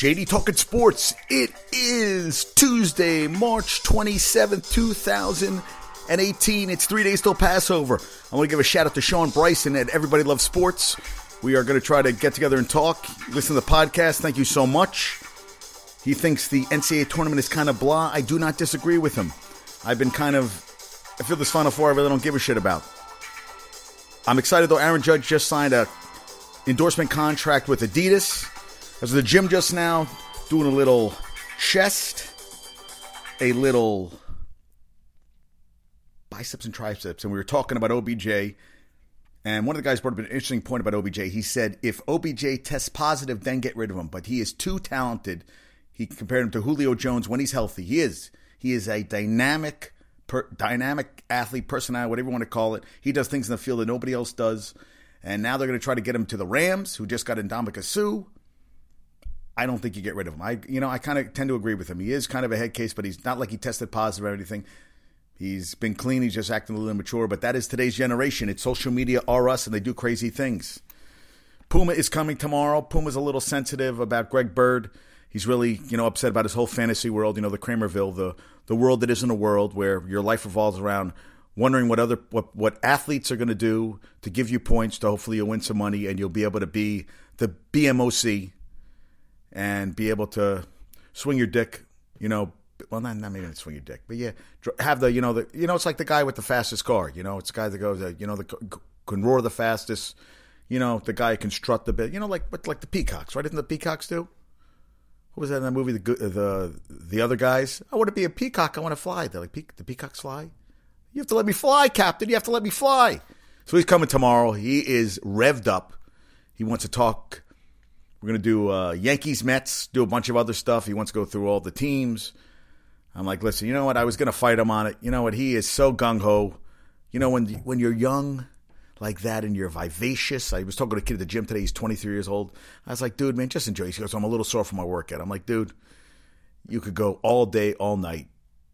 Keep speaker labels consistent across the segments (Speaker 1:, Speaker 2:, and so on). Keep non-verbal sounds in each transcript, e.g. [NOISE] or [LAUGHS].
Speaker 1: JD Talking Sports. It is Tuesday, March 27th, 2018. It's three days till Passover. I want to give a shout out to Sean Bryson at Everybody Loves Sports. We are going to try to get together and talk. Listen to the podcast. Thank you so much. He thinks the NCAA tournament is kind of blah. I do not disagree with him. I've been kind of, I feel this Final Four I really don't give a shit about. I'm excited though. Aaron Judge just signed a endorsement contract with Adidas. Was at the gym just now doing a little chest, a little biceps and triceps, and we were talking about OBJ. And one of the guys brought up an interesting point about OBJ. He said if OBJ tests positive, then get rid of him. But he is too talented. He compared him to Julio Jones when he's healthy. He is. He is a dynamic, per, dynamic athlete, personality, whatever you want to call it. He does things in the field that nobody else does. And now they're going to try to get him to the Rams, who just got Ndamukong Suh. I don't think you get rid of him. I, you know, I kind of tend to agree with him. He is kind of a head case, but he's not like he tested positive or anything. He's been clean. He's just acting a little immature. But that is today's generation. It's social media are us, and they do crazy things. Puma is coming tomorrow. Puma's a little sensitive about Greg Bird. He's really, you know, upset about his whole fantasy world. You know, the Kramerville, the the world that isn't a world where your life revolves around wondering what other what, what athletes are going to do to give you points to hopefully you'll win some money and you'll be able to be the BMOC and be able to swing your dick, you know, well not not maybe swing your dick, but yeah, have the you know the you know it's like the guy with the fastest car, you know, it's the guy that goes uh, you know the can roar the fastest, you know, the guy can strut the bit, you know, like but like the peacocks, right? Didn't the peacocks do? What was that in that movie? The the the other guys. I want to be a peacock. I want to fly. They're like, the peacocks fly. You have to let me fly, Captain. You have to let me fly. So he's coming tomorrow. He is revved up. He wants to talk. We're going to do uh, Yankees, Mets, do a bunch of other stuff. He wants to go through all the teams. I'm like, listen, you know what? I was going to fight him on it. You know what? He is so gung ho. You know, when when you're young like that and you're vivacious. I was talking to a kid at the gym today. He's 23 years old. I was like, dude, man, just enjoy. He goes, I'm a little sore from my workout. I'm like, dude, you could go all day, all night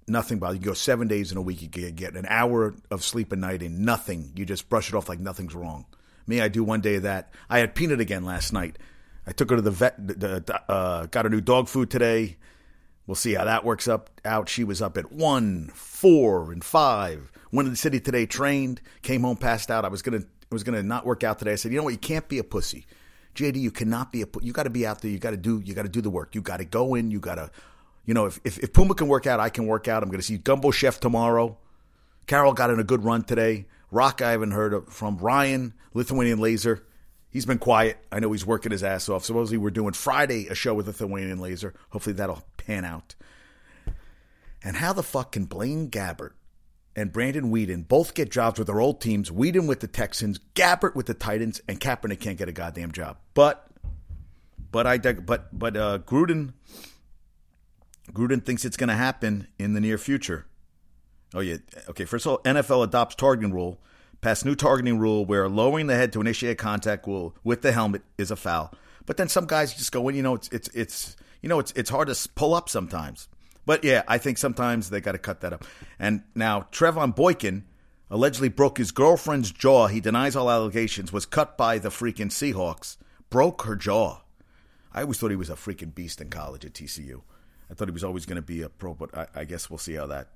Speaker 1: nothing bothers you. go seven days in a week, you get an hour of sleep a night and nothing. You just brush it off like nothing's wrong. Me, I do one day of that. I had peanut again last night. I took her to the vet. Uh, got her new dog food today. We'll see how that works up out. She was up at one, four, and five. Went to the city today, trained, came home, passed out. I was gonna was gonna not work out today. I said, you know what, you can't be a pussy. JD, you cannot be a you got to be out there. You got to do you got to do the work. You got to go in. You got to you know, if, if, if Puma can work out, I can work out. I'm to see Gumbo Chef tomorrow. Carol got in a good run today. Rock, I haven't heard of, from Ryan, Lithuanian Laser. He's been quiet. I know he's working his ass off. Supposedly, we're doing Friday a show with Lithuanian Laser. Hopefully, that'll pan out. And how the fuck can Blaine Gabbert and Brandon Weeden both get jobs with their old teams? Weeden with the Texans, Gabbert with the Titans, and Kaepernick can't get a goddamn job. But, but I, but but uh, Gruden Gruden thinks it's going to happen in the near future. Oh, yeah. Okay, first of all, NFL adopts targeting rule, passed new targeting rule where lowering the head to initiate contact will with the helmet is a foul. But then some guys just go in, you know, it's, it's, it's, you know, it's, it's hard to pull up sometimes. But yeah, I think sometimes they got to cut that up. And now Trevone Boykin allegedly broke his girlfriend's jaw. He denies all allegations, was cut by the freaking Seahawks, broke her jaw. I always thought he was a freaking beast in college at TCU. I thought he was always going to be a pro, but I, I, guess we'll see how that.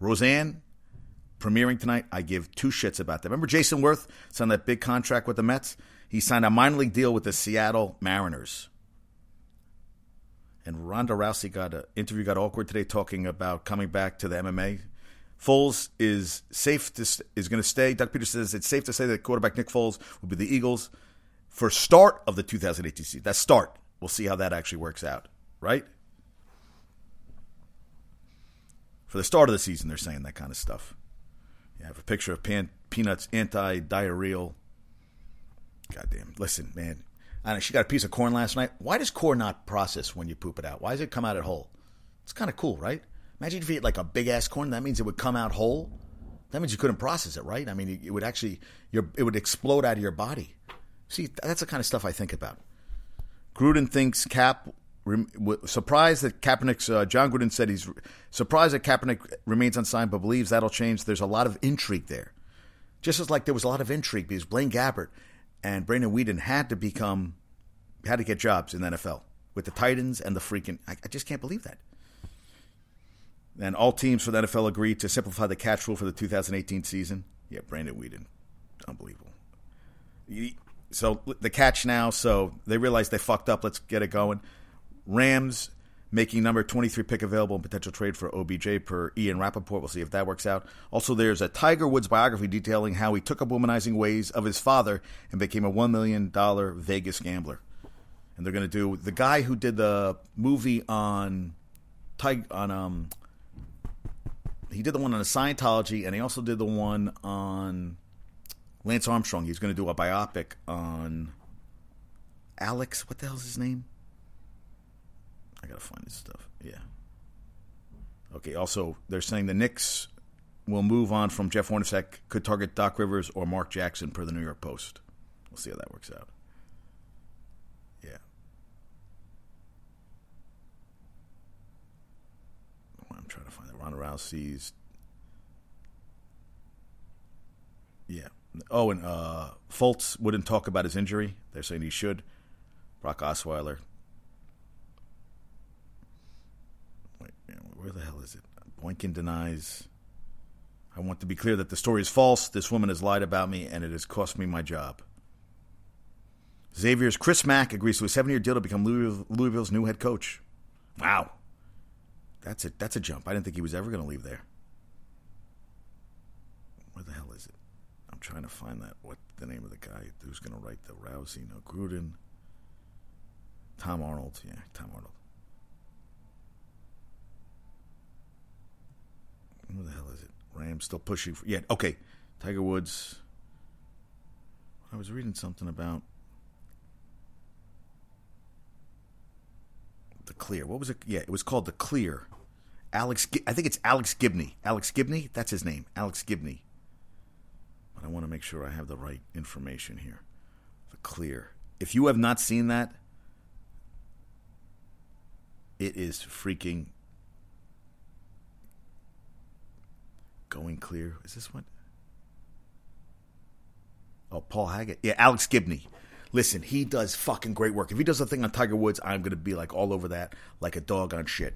Speaker 1: Roseanne premiering tonight. I give two shits about that. Remember Jayson Werth signed that big contract with the Mets? He signed a minor league deal with the Seattle Mariners. And Ronda Rousey got an interview got awkward today talking about coming back to the MMA. Foles is safe to is going to stay. Doug Peters says it's safe to say that quarterback Nick Foles will be the Eagles for start of the 2018 season. That start. We'll see how that actually works out, right? for the start of the season, they're saying that kind of stuff. You have a picture of Pan- Peanuts anti-diarrheal. Goddamn! Listen, man. I know she got a piece of corn last night. Why does corn not process when you poop it out? Why does it come out at whole? It's kind of cool, right? Imagine if you ate like a big ass corn. That means it would come out whole. That means you couldn't process it, right? I mean, it would actually, it would explode out of your body. See, that's the kind of stuff I think about. Gruden thinks Cap surprised that Kaepernick's uh, Jon Gruden said he's surprised that Kaepernick remains unsigned, but believes that'll change. There's a lot of intrigue there, just as like there was a lot of intrigue because Blaine Gabbert and Brandon Weeden had to become had to get jobs in the NFL. with the Titans and the freaking. I, I just can't believe that. And all teams for the NFL agreed to simplify the catch rule for the 2018 season. Yeah, Brandon Weeden, unbelievable. So the catch now. So they realize they fucked up. Let's get it going. Rams making number 23 pick available in potential trade for OBJ per Ian Rapoport. We'll see if that works out. Also, there's a Tiger Woods biography detailing how he took up womanizing ways of his father and became a $1 million Vegas gambler. And they're going to do the guy who did the movie on Tiger, on, um, he did the one on Scientology and he also did the one on Lance Armstrong. He's going to do a biopic on Alex, what the hell's his name? Gotta find this stuff. Yeah. Okay. Also, they're saying the Knicks will move on from Jeff Hornacek, could target Doc Rivers or Mark Jackson, per the New York Post. We'll see how that works out. Yeah. I'm trying to find it. Ronda Rousey's. Yeah. Oh, and uh, Fultz wouldn't talk about his injury. They're saying he should. Brock Osweiler where the hell is it? Boykin denies. I want to be clear that the story is false. This woman has lied about me, and it has cost me my job. Xavier's Chris Mack agrees to a seven-year deal to become Louisville's new head coach. Wow, that's a that's a jump. I didn't think he was ever going to leave there. Where the hell is it? I'm trying to find that. What the name of the guy who's going to write the Rousey? No, Gruden. Tom Arnold. Yeah, Tom Arnold. Who the hell is it? Rams still pushing for. Yeah, okay. Tiger Woods. I was reading something about the Clear. What was it? Yeah, it was called the Clear. Alex, I think it's Alex Gibney. Alex Gibney, that's his name. Alex Gibney. But I want to make sure I have the right information here. The Clear. If you have not seen that, it is freaking Going clear. Is this one? Oh, Paul Haggett. Yeah, Alex Gibney. Listen, he does fucking great work. If he does a thing on Tiger Woods, I'm going to be like all over that, like a dog on shit.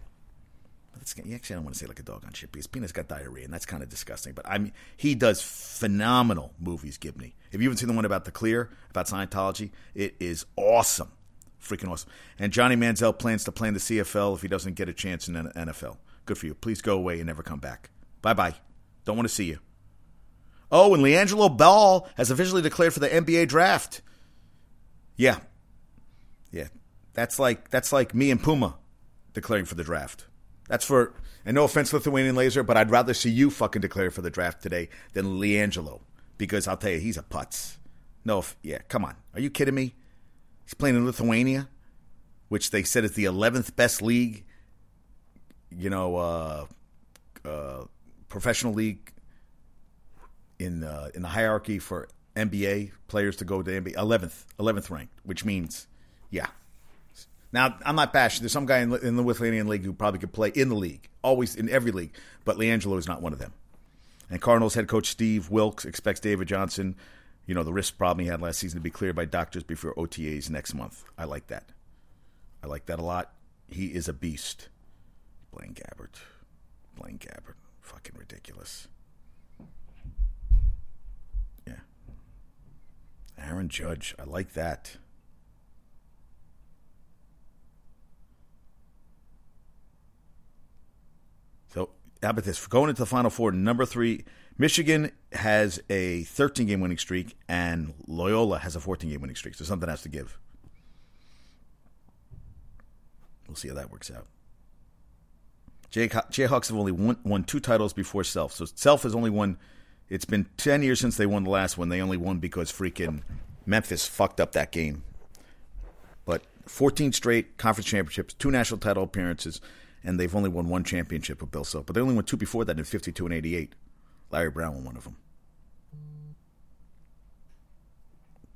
Speaker 1: Actually, I don't want to say like a dog on shit because Peanut's got diarrhea, and that's kind of disgusting. But I mean, he does phenomenal movies, Gibney. If you haven't seen the one about the Clear, about Scientology, it is awesome. Freaking awesome. And Johnny Manziel plans to play in the CFL if he doesn't get a chance in the NFL. Good for you. Please go away and never come back. Bye bye. Don't want to see you. Oh, and LiAngelo Ball has officially declared for the NBA draft. Yeah. Yeah. That's like that's like me and Puma declaring for the draft. That's for and no offense, Lithuanian Laser, but I'd rather see you fucking declare for the draft today than LiAngelo. Because I'll tell you, he's a putz. No, yeah, come on. Are you kidding me? He's playing in Lithuania, which they said is the 11th best league, you know, uh, uh, professional league in the, in the hierarchy for NBA players to go to NBA, eleventh, eleventh ranked, which means, yeah. Now I'm not bashing. There's some guy in, in the Lithuanian league who probably could play in the league, always in every league, but LiAngelo is not one of them. And Cardinals head coach Steve Wilks expects David Johnson, you know, the wrist problem he had last season to be cleared by doctors before OTAs next month. I like that. I like that a lot. He is a beast. Blaine Gabbert. Blaine Gabbert. Fucking ridiculous. Yeah. Aaron Judge. I like that. So, how about this? Going into the Final Four, number three, Michigan has a 13 game winning streak, and Loyola has a 14 game winning streak. So, something has to give. We'll see how that works out. Jayhawks have only won, won two titles before Self. So Self has only won. It's been ten years since they won the last one. They only won because freaking Memphis fucked up that game. But 14 straight conference championships, two national title appearances, and they've only won one championship with Bill Self. But they only won two before that in 52 and 88. Larry Brown won one of them.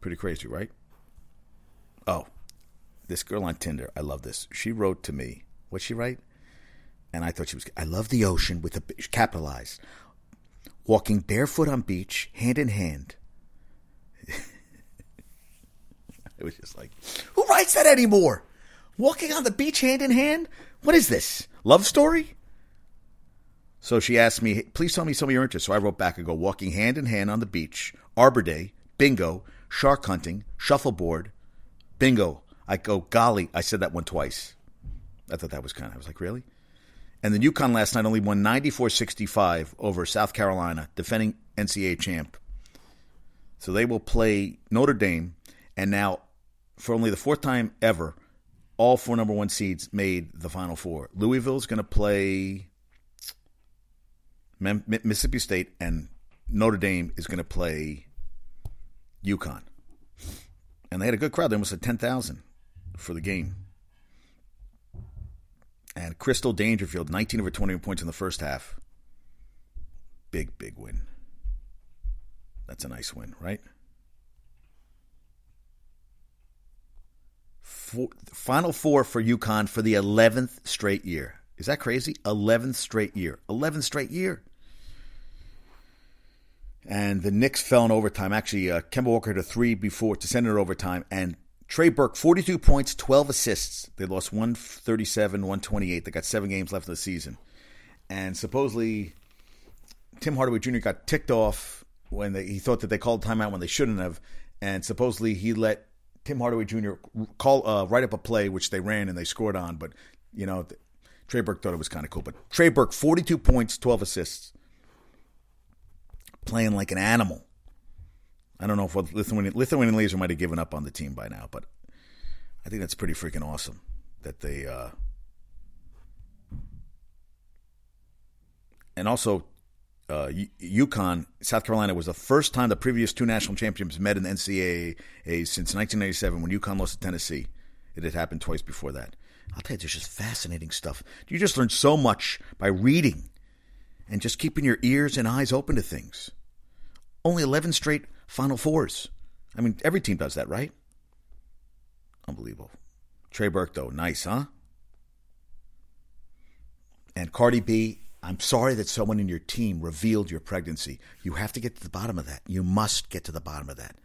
Speaker 1: Pretty crazy, right? Oh, this girl on Tinder, I love this. She wrote to me. What'd she write? And I thought she was. I love the ocean with a capitalized. Walking barefoot on beach, hand in hand. [LAUGHS] it was just like, who writes that anymore? Walking on the beach hand in hand? What is this? Love story? So she asked me, please tell me some of your interests. So I wrote back, I go, walking hand in hand on the beach, Arbor Day, bingo, shark hunting, shuffleboard, bingo. I go, golly, I said that one twice. I thought that was kind of, I was like, really? And the UConn last night only won 94 65 over South Carolina, defending NCAA champ. So they will play Notre Dame. And now, for only the fourth time ever, all four number one seeds made the Final Four. Louisville's going to play Mississippi State, and Notre Dame is going to play UConn. And they had a good crowd. They almost had 10,000 for the game. And Crystal Dangerfield, 19 over 20 points in the first half. Big, big win. That's a nice win, right? Four, final four for UConn for the 11th straight year. Is that crazy? 11th straight year. 11th straight year. And the Knicks fell in overtime. Actually, uh, Kemba Walker had a three before to send it overtime. And Trey Burke, 42 points, 12 assists. They lost 137, 128. They got seven games left of the season. And supposedly, Tim Hardaway Jr. got ticked off when they, he thought that they called timeout when they shouldn't have. And supposedly, he let Tim Hardaway Jr. call uh, write up a play, which they ran and they scored on. But, you know, Trey Burke thought it was kind of cool. But Trey Burke, 42 points, 12 assists playing like an animal. I don't know if Lithuanian, Lithuanian Laser might have given up on the team by now, but I think that's pretty freaking awesome that they. Uh, and also, uh, UConn, South Carolina was the first time the previous two national champions met in the NCAA since 1997 when UConn lost to Tennessee. It had happened twice before that. I'll tell you, there's just fascinating stuff. You just learn so much by reading and just keeping your ears and eyes open to things. Only 11 straight Final Fours. I mean, every team does that, right? Unbelievable. Trey Burke, though, nice, huh? And Cardi B, I'm sorry that someone in your team revealed your pregnancy. You have to get to the bottom of that. You must get to the bottom of that.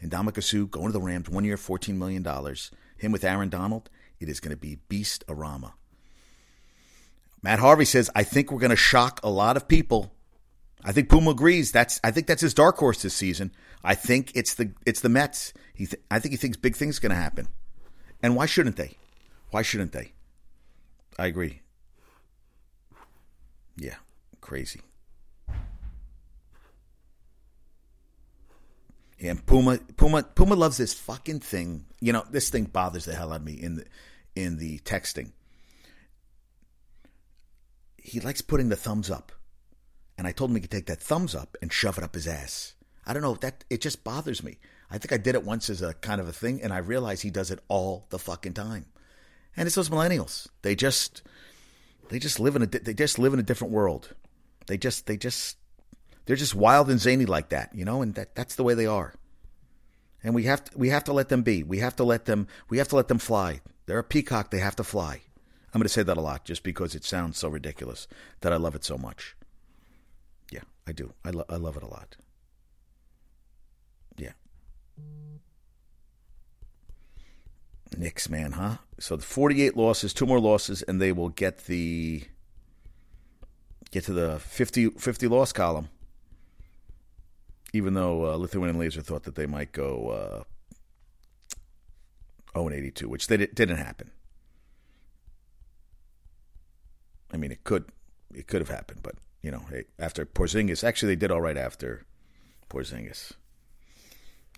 Speaker 1: And Suh going to the Rams, one year, $14 million. Him with Aaron Donald, it is going to be Beast Arama. Matt Harvey says, I think we're going to shock a lot of people I think Puma agrees. That's I think that's his dark horse this season. I think it's the it's the Mets. He th- I think he thinks big things going to happen. And why shouldn't they? Why shouldn't they? I agree. Yeah, crazy. Yeah, and Puma Puma Puma loves this fucking thing. You know, this thing bothers the hell out of me in the in the texting. He likes putting the thumbs up and I told him he could take that thumbs up and shove it up his ass. I don't know that it just bothers me. I think I did it once as a kind of a thing, and I realize he does it all the fucking time. And it's those millennials. They just they just live in a they just live in a different world. They just they just they're just wild and zany like that, you know, and that that's the way they are. And we have to we have to let them be. We have to let them we have to let them fly. They're a peacock, they have to fly. I'm going to say that a lot just because it sounds so ridiculous that I love it so much. I do. I, lo- I love it a lot. Yeah. Knicks, man, huh? So the 48 losses, two more losses, and they will get the get to the 50, 50 loss column. Even though uh, Lithuanian Laser thought that they might go uh, 0 and 82, which they didn't happen. I mean, it could it could have happened, but you know, eh, after Porzingis. Actually, they did all right after Porzingis.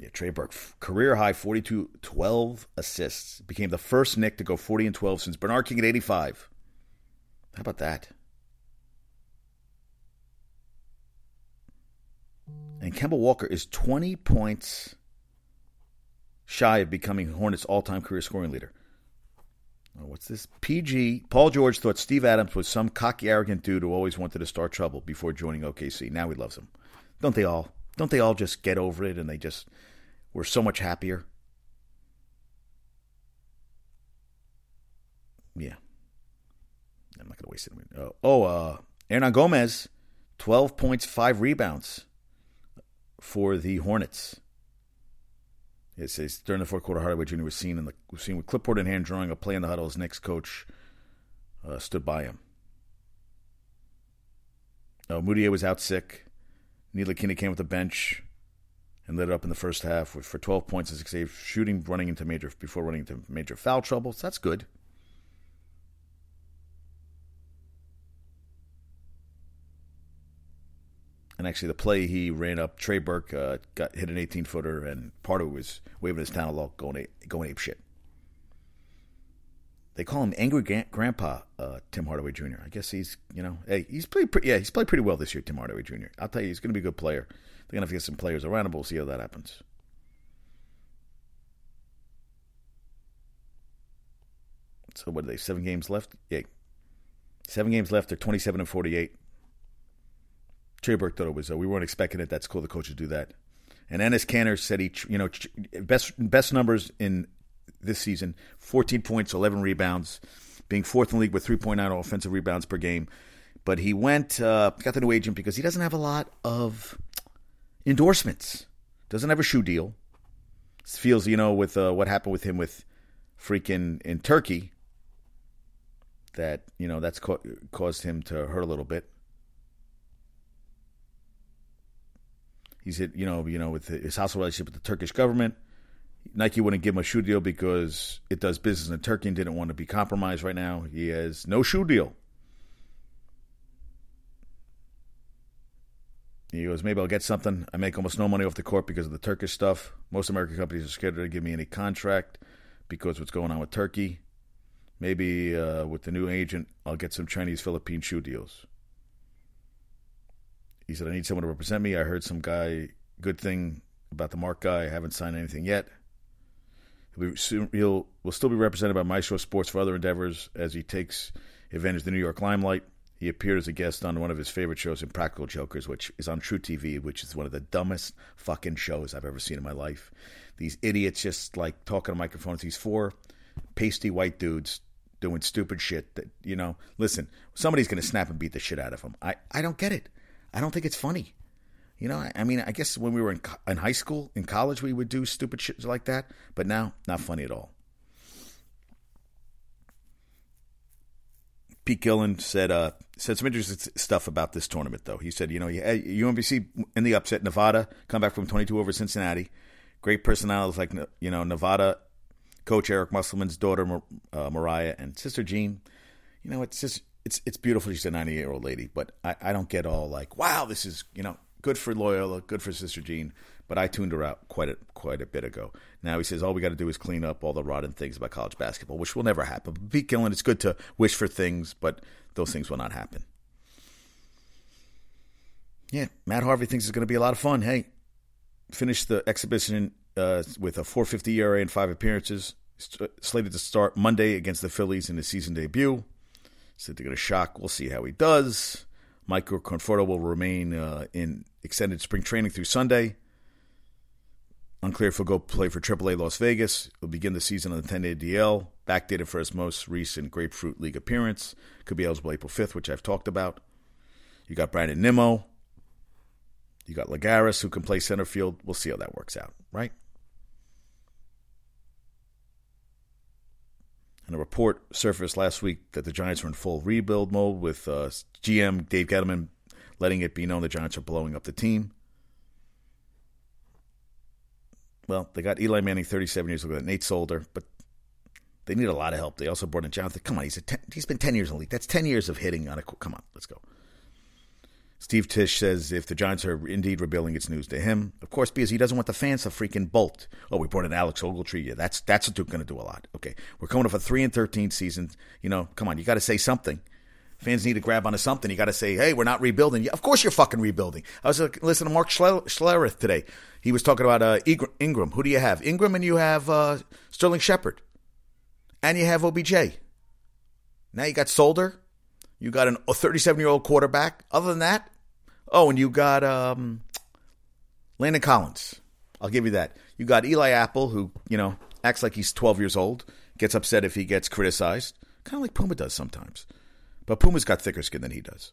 Speaker 1: Yeah, Trey Burke, career high 42, 12 assists. Became the first Knick to go 40 and 12 since Bernard King at 85. How about that? And Kemba Walker is 20 points shy of becoming Hornets' all time career scoring leader. Oh, what's this? PG. Paul George thought Steve Adams was some cocky, arrogant dude who always wanted to start trouble before joining OKC. Now he loves him. Don't they all? Don't they all just get over it and they just were so much happier? Yeah. I'm not going to waste it. Oh, oh uh, Hernangomez, 12 points, 5 rebounds for the Hornets. It says during the fourth quarter, Hardaway Jr. was seen in the was seen with clipboard in hand, drawing a play in the huddle. His next coach uh, stood by him. Uh, Mudiay was out sick. Ntilikina came with the bench and lit it up in the first half for 12 points and six saves, shooting, running into major before running into major foul trouble. So that's good. And actually, the play he ran up, Trey Burke uh, got hit an 18 footer, and part of it was waving his talent law, going ape, going ape shit. They call him Angry Grandpa, uh, Tim Hardaway Jr. I guess he's, you know, hey, he's played, pretty, yeah, he's played pretty well this year, Tim Hardaway Jr. I'll tell you, he's going to be a good player. They're going to have to get some players around him, we'll see how that happens. So what are they? Seven games left. Yeah, seven games left. They're twenty-seven and forty-eight. Trey Burke thought it was. Uh, we weren't expecting it. That's cool. The coaches do that. And Enes Kanter said he, you know, best best numbers in this season: fourteen points, eleven rebounds, being fourth in the league with three point nine offensive rebounds per game. But he went uh, got the new agent because he doesn't have a lot of endorsements. Doesn't have a shoe deal. Feels you know with uh, what happened with him with freaking in Turkey. That you know that's ca- caused him to hurt a little bit. He's hit, you know, you know, with his hostile relationship with the Turkish government. Nike wouldn't give him a shoe deal because it does business in Turkey and didn't want to be compromised right now. He has no shoe deal. He goes, maybe I'll get something. I make almost no money off the court because of the Turkish stuff. Most American companies are scared to give me any contract because what's going on with Turkey. Maybe uh, with the new agent, I'll get some Chinese Philippine shoe deals. He said, I need someone to represent me. I heard some guy, good thing about the Mark guy. I haven't signed anything yet. He'll, soon, he'll will still be represented by Maestro Sports for other endeavors as he takes advantage of the New York limelight. He appeared as a guest on one of his favorite shows, Impractical Jokers, which is on truTV, which is one of the dumbest fucking shows I've ever seen in my life. These idiots just like talking to microphones. These four pasty white dudes doing stupid shit that, you know, listen, somebody's going to snap and beat the shit out of them. I, I don't get it. I don't think it's funny. You know, I, I mean, I guess when we were in, in high school, in college, we would do stupid shit like that, but now, not funny at all. Pete Gillen said uh, said some interesting stuff about this tournament, though. He said, you know, UMBC in the upset, Nevada come back from 22 over Cincinnati. Great personalities like you know Nevada coach Eric Musselman's daughter uh, Mariah and sister Jean. You know, it's just it's it's beautiful. She's a 98 year old lady, but I, I don't get all like, wow, this is you know good for Loyola, good for Sister Jean. But I tuned her out quite a quite a bit ago. Now he says all we got to do is clean up all the rotten things about college basketball, which will never happen. But Pete Gillen, it's good to wish for things, but those things will not happen. Yeah, Matt Harvey thinks it's going to be a lot of fun. Hey, finished the exhibition uh, with a 450 ERA and five appearances. Slated to start Monday against the Phillies in his season debut. Said they're going to shock. We'll see how he does. Michael Conforto will remain uh, in extended spring training through Sunday. Unclear if he'll go play for AAA Las Vegas. He'll begin the season on the 10 day DL, backdated for his most recent Grapefruit League appearance. Could be eligible April 5th, which I've talked about. You got Brandon Nimmo. You got Lagares, who can play center field. We'll see how that works out, right? And a report surfaced last week that the Giants are in full rebuild mode with uh, GM Dave Gettleman letting it be known the Giants are blowing up the team. Well, they got Eli Manning 37 years ago, Nate Solder, but they need a lot of help. They also brought in Jonathan. Come on, he's ten, he's been 10 years in the league. That's 10 years of hitting on a. Come on, let's go. Steve Tisch says if the Giants are indeed rebuilding, it's news to him. Of course, because he doesn't want the fans to freaking bolt. Oh, we brought in Alex Ogletree. Yeah, that's that's going to do a lot. Okay, we're coming off a three and thirteen season. You know, come on, you got to say something. Fans need to grab onto something. You got to say, hey, we're not rebuilding. Yeah, of course you're fucking rebuilding. I was listening to Mark Schlereth today. He was talking about uh, Ingram. Who do you have? Ingram and you have uh, Sterling Shepard. And you have OBJ. Now you got Solder. You got a 37 year old quarterback. Other than that, oh, and you got um, Landon Collins. I'll give you that. You got Eli Apple, who you know acts like he's 12 years old, gets upset if he gets criticized, kind of like Puma does sometimes. But Puma's got thicker skin than he does.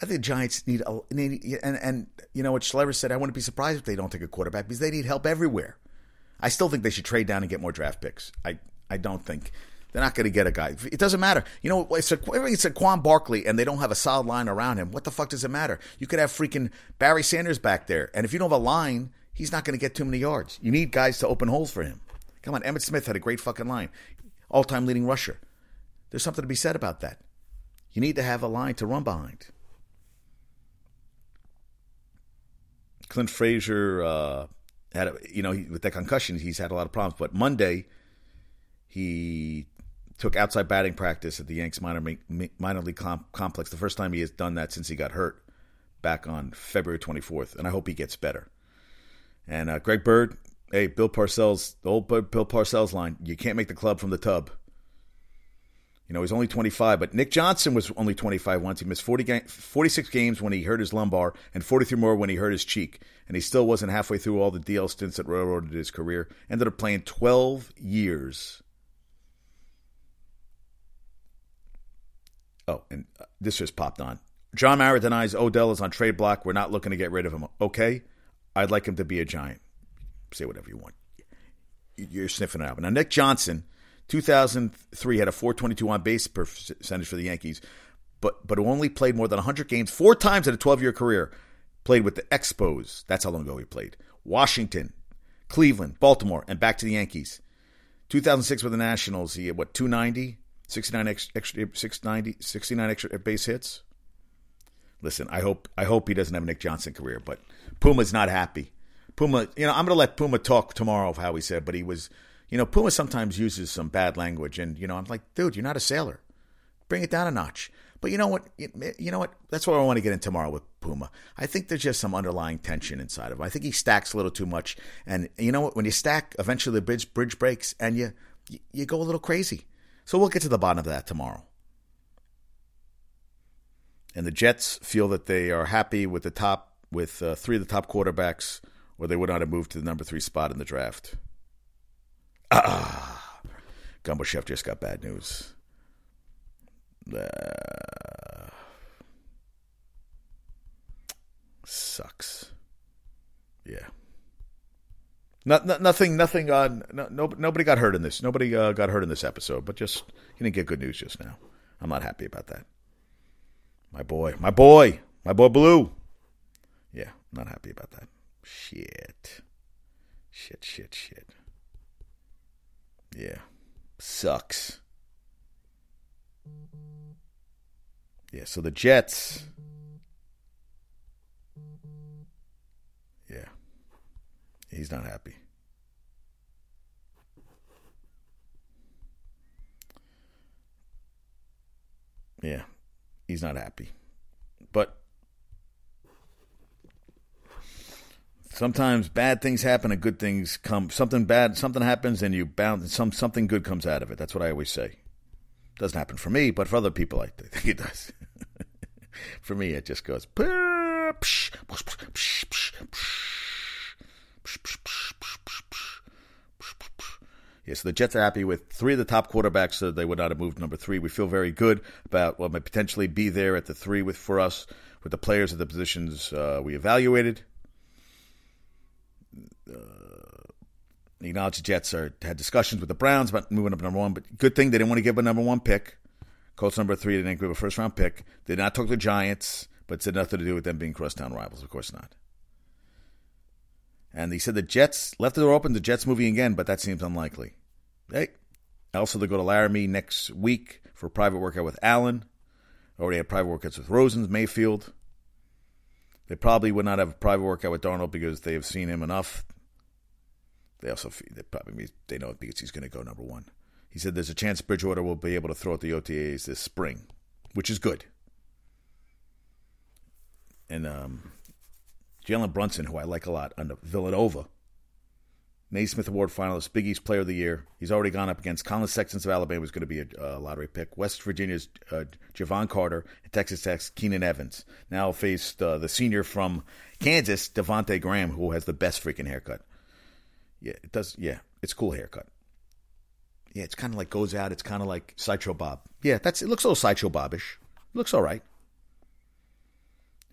Speaker 1: I think Giants need, a, need and and you know what Schleyer said. I wouldn't be surprised if they don't take a quarterback because they need help everywhere. I still think they should trade down and get more draft picks. I, I don't think they're not going to get a guy. It doesn't matter. You know, it's a it's Saquon Barkley, and they don't have a solid line around him. What the fuck does it matter? You could have freaking Barry Sanders back there, and if you don't have a line, he's not going to get too many yards. You need guys to open holes for him. Come on, Emmitt Smith had a great fucking line, all time leading rusher. There's something to be said about that. You need to have a line to run behind. Clint Frazier uh, had, a, you know, with that concussion, he's had a lot of problems. But Monday, he took outside batting practice at the Yanks minor minor league comp- complex. The first time he has done that since he got hurt back on February 24th, and I hope he gets better. And uh, Greg Bird, hey, Bill Parcells, the old Bill Parcells line: you can't make the club from the tub. You know, he's only 25, but Nick Johnson was only 25 once. He missed 40 ga- 46 games when he hurt his lumbar and 43 more when he hurt his cheek. And he still wasn't halfway through all the DL stints that railroaded his career. Ended up playing 12 years Oh, and uh, this just popped on. John Mara denies Odell is on trade block. We're not looking to get rid of him. Okay, I'd like him to be a Giant. Say whatever you want. You're sniffing it out. Now Nick Johnson, 2003 had a 422 on base percentage for the Yankees, but but only played more than 100 games four times in a 12 year career. Played with the Expos. That's how long ago he played. Washington, Cleveland, Baltimore, and back to the Yankees. 2006 with the Nationals, he had what 290, Eh, 69 extra, 690, 69 extra base hits. Listen, I hope I hope he doesn't have a Nick Johnson career, but Puma's not happy. Puma, you know, I'm going to let Puma talk tomorrow of how he said, but he was, you know, Puma sometimes uses some bad language, and you know, I'm like, dude, you're not a sailor. Bring it down a notch. But you know what? You know what? That's what I want to get in tomorrow with Puma. I think there's just some underlying tension inside of him. I think he stacks a little too much, and you know what? When you stack, eventually the bridge bridge breaks, and you you go a little crazy. So we'll get to the bottom of that tomorrow. And the Jets feel that they are happy with the top with uh, three of the top quarterbacks, or they would not have moved to the number three spot in the draft. Ah, Gumbo Chef just got bad news. Uh, sucks. Yeah. Not, not, nothing, nothing. Uh, no, no, nobody got hurt in this. Nobody uh, got hurt in this episode. But just you didn't get good news just now. I'm not happy about that. My boy, my boy, my boy Blue. Yeah, not happy about that. Shit, shit, shit, shit. Yeah, sucks. Yeah, so the Jets. He's not happy. Yeah, he's not happy. But sometimes bad things happen and good things come. Something bad, something happens and you bound. Some something good comes out of it. That's what I always say. Doesn't happen for me, but for other people, I think [LAUGHS] it does. [LAUGHS] for me, it just goes. Yeah, so the Jets are happy with three of the top quarterbacks so they would not have moved number three. We feel very good about what might potentially be there at the three with for us with the players at the positions uh, we evaluated. Uh, acknowledge the Jets are had discussions with the Browns about moving up number one, but good thing they didn't want to give a number one pick. Colts number three, they didn't give a first round pick. They did not talk to the Giants, but said nothing to do with them being crosstown rivals. Of course not. And he said the Jets left the door open. The Jets moving again, but that seems unlikely. Hey, also they go to Laramie next week for a private workout with Allen. Already had private workouts with Rosens, Mayfield. They probably would not have a private workout with Darnold because they have seen him enough. They also they probably they know it because he's going to go number one. He said there's a chance Bridgewater will be able to throw at the OTAs this spring, which is good. And um, Jalen Brunson, who I like a lot, under Villanova. Naismith Award finalist, Big East Player of the Year. He's already gone up against Collin Sexton of Alabama, who's going to be a uh, lottery pick. West Virginia's uh, Jevon Carter, and Texas Tech's Keenan Evans. Now faced uh, the senior from Kansas, Devonte Graham, who has the best freaking haircut. Yeah, it does. Yeah, it's cool haircut. Yeah, it's kind of like goes out. It's kind of like Sideshow Bob. Yeah, that's it. Looks a little Sideshow Bobish. Looks all right.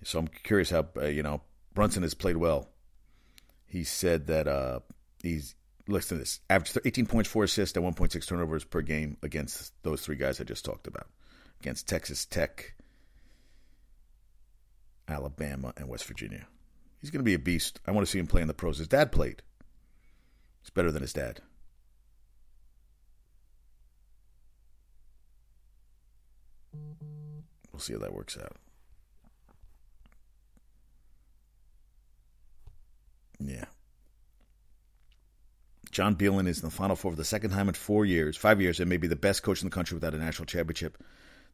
Speaker 1: So I'm curious how uh, you know Brunson has played well. He said that uh, he's listen to this: average 18 points, four assists, and 1.6 turnovers per game against those three guys I just talked about, against Texas Tech, Alabama, and West Virginia. He's going to be a beast. I want to see him play in the pros. His dad played. He's better than his dad. We'll see how that works out. Yeah. John Beilein is in the Final Four for the second time in four years, five years, and may be the best coach in the country without a national championship.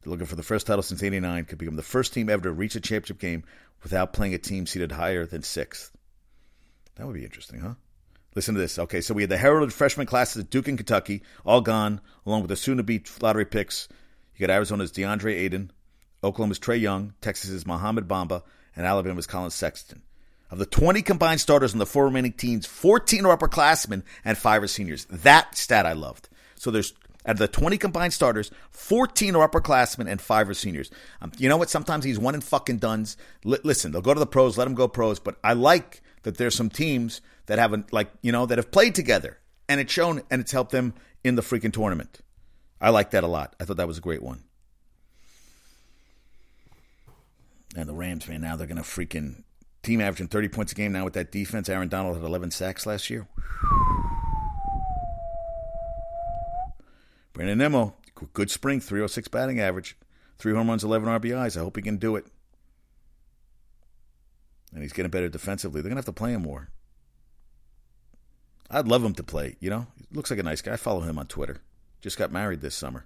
Speaker 1: They're looking for the first title since '89. Could become the first team ever to reach a championship game without playing a team seated higher than sixth. That would be interesting, huh? Listen to this. Okay, so we had the heralded freshman classes at Duke and Kentucky, all gone, along with the soon-to-be lottery picks. You got Arizona's DeAndre Ayton, Oklahoma's Trae Young, Texas's Mohamed Bamba, and Alabama's Collin Sexton. Of the 20 combined starters on the four remaining teams, 14 are upperclassmen and five are seniors. That stat I loved. So there's out of the 20 combined starters, 14 are upperclassmen and five are seniors. Um, you know what? Sometimes he's one in fucking duns. L- listen, they'll go to the pros, let them go pros. But I like that there's some teams that haven't, like, you know, that have played together and it's shown and it's helped them in the freaking tournament. I like that a lot. I thought that was a great one. And the Rams, man, now they're going to freaking Team averaging 30 points a game now with that defense. Aaron Donald had 11 sacks last year. Brandon Nimmo, good spring, 306 batting average, three home runs, 11 RBIs. I hope he can do it. And he's getting better defensively. They're going to have to play him more. I'd love him to play, you know? He looks like a nice guy. I follow him on Twitter. Just got married this summer.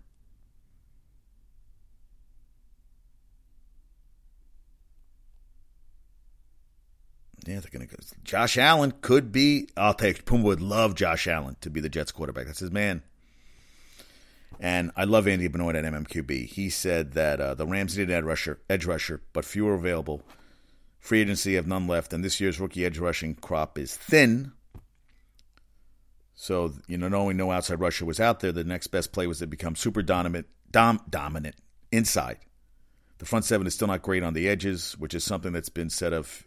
Speaker 1: They're going to go. Josh Allen could be. I'll take. Puma would love Josh Allen to be the Jets quarterback. That's his man. And I love Andy Benoit at MMQB. He said that uh, the Rams needed an edge rusher, edge rusher, but fewer available. Free agency have none left, and this year's rookie edge rushing crop is thin. So you know, knowing no outside rusher was out there, the next best play was to become super dominant, dom, dominant inside. The front seven is still not great on the edges, which is something that's been said of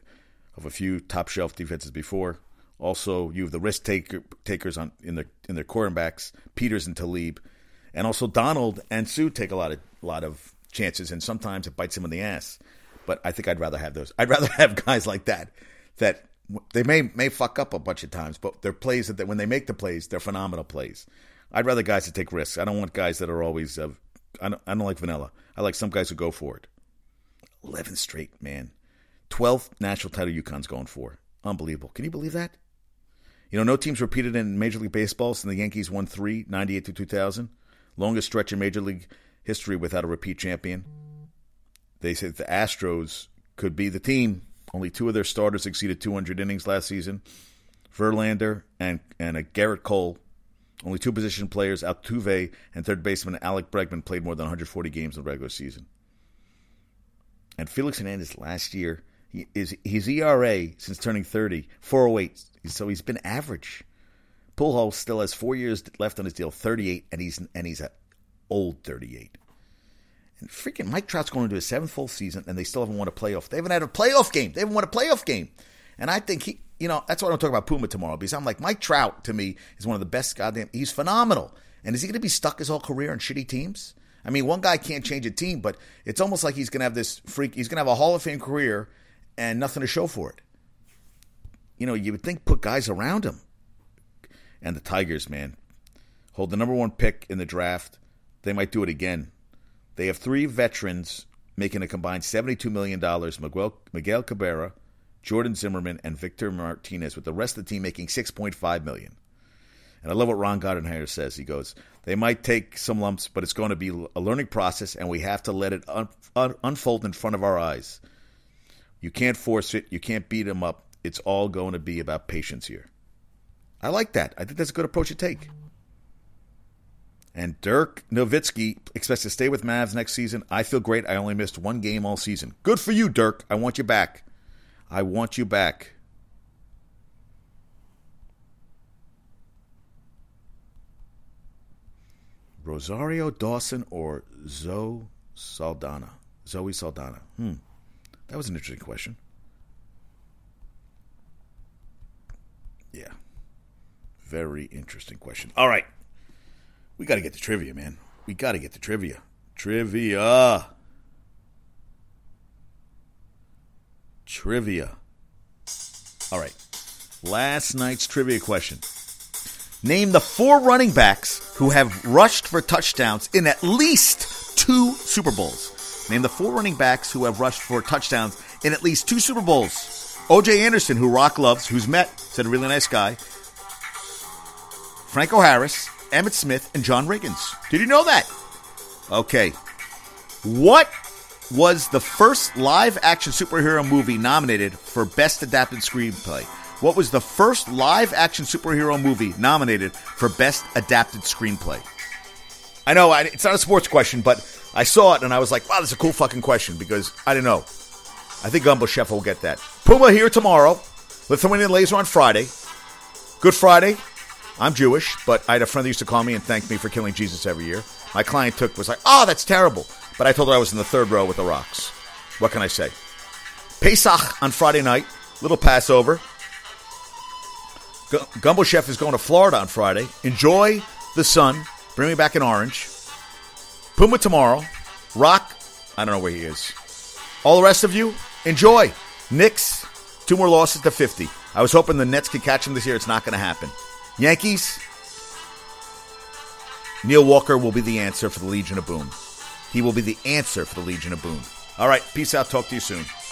Speaker 1: of a few top shelf defenses before. Also, you have the risk taker, takers on in their in their quarterbacks, Peters and Talib, and also Donald and Suh take a lot of lot of chances, and sometimes it bites them in the ass. But I think I'd rather have those. I'd rather [LAUGHS] have guys like that that they may may fuck up a bunch of times, but they're plays that they, when they make the plays, they're phenomenal plays. I'd rather guys that take risks. I don't want guys that are always. Uh, I, don't, I don't like vanilla. I like some guys who go for it. Eleven straight, man. 12th national title UConn's going for. Unbelievable. Can you believe that? You know, no teams repeated in Major League Baseball since the Yankees won three, 98 to 2000. Longest stretch in Major League history without a repeat champion. They said the Astros could be the team. Only two of their starters exceeded 200 innings last season. Verlander and, and a Gerrit Cole. Only two position players, Altuve and third baseman Alec Bregman, played more than 140 games in the regular season. And Felix Hernandez last year he is his ERA since turning 30, 408. So he's been average. Pujols still has four years left on his deal, 38, and he's and he's at old 38. And freaking Mike Trout's going into his seventh full season, and they still haven't won a playoff. They haven't had a playoff game. They haven't won a playoff game. And I think he, you know, that's why I don't talk about Puma tomorrow because I'm like Mike Trout to me is one of the best goddamn. He's phenomenal. And is he going to be stuck his whole career in shitty teams? I mean, one guy can't change a team, but it's almost like he's going to have this freak. He's going to have a Hall of Fame career and nothing to show for it. You know, you would think put guys around him. And the Tigers, man, hold the number one pick in the draft. They might do it again. They have three veterans making a combined $72 million Miguel, Miguel Cabrera, Jordan Zimmermann, and Victor Martinez, with the rest of the team making 6.5 million. And I love what Ron Gardenhire says. He goes, They might take some lumps, but it's going to be a learning process, and we have to let it un- un- unfold in front of our eyes. You can't force it. You can't beat them up. It's all going to be about patience here. I like that. I think that's a good approach to take. And Dirk Nowitzki expects to stay with Mavs next season. I feel great. I only missed one game all season. Good for you, Dirk. I want you back. I want you back. Rosario Dawson or Zoe Saldana? Zoe Saldana. Hmm. That was an interesting question. Yeah. Very interesting question. All right. We got to get the trivia, man. We got to get the trivia. Trivia. Trivia. All right. Last night's trivia question. Name the four running backs who have rushed for touchdowns in at least two Super Bowls. Name the four running backs who have rushed for touchdowns in at least two Super Bowls. OJ Anderson, who Rock loves, who's met, said a really nice guy. Franco Harris, Emmitt Smith, and John Riggins. Did you know that? Okay. What was the first live action superhero movie nominated for Best Adapted Screenplay? What was the first live action superhero movie nominated for Best Adapted Screenplay? I know it's not a sports question, but I saw it and I was like, wow, that's a cool fucking question because I don't know. I think Gumbo Chef will get that. Puma here tomorrow. Lithuanian Laser on Friday. Good Friday. I'm Jewish, but I had a friend that used to call me and thank me for killing Jesus every year. My client took was like, oh, that's terrible. But I told her I was in the third row with the rocks. What can I say? Pesach on Friday night. Little Passover. Gumbo Chef is going to Florida on Friday. Enjoy the sun. Bring me back an orange. Puma tomorrow. Rock. I don't know where he is. All the rest of you, enjoy. Knicks, two more losses to 50. I was hoping the Nets could catch them this year. It's not going to happen. Yankees, Neil Walker will be the answer for the Legion of Boom. He will be the answer for the Legion of Boom. All right, peace out. Talk to you soon.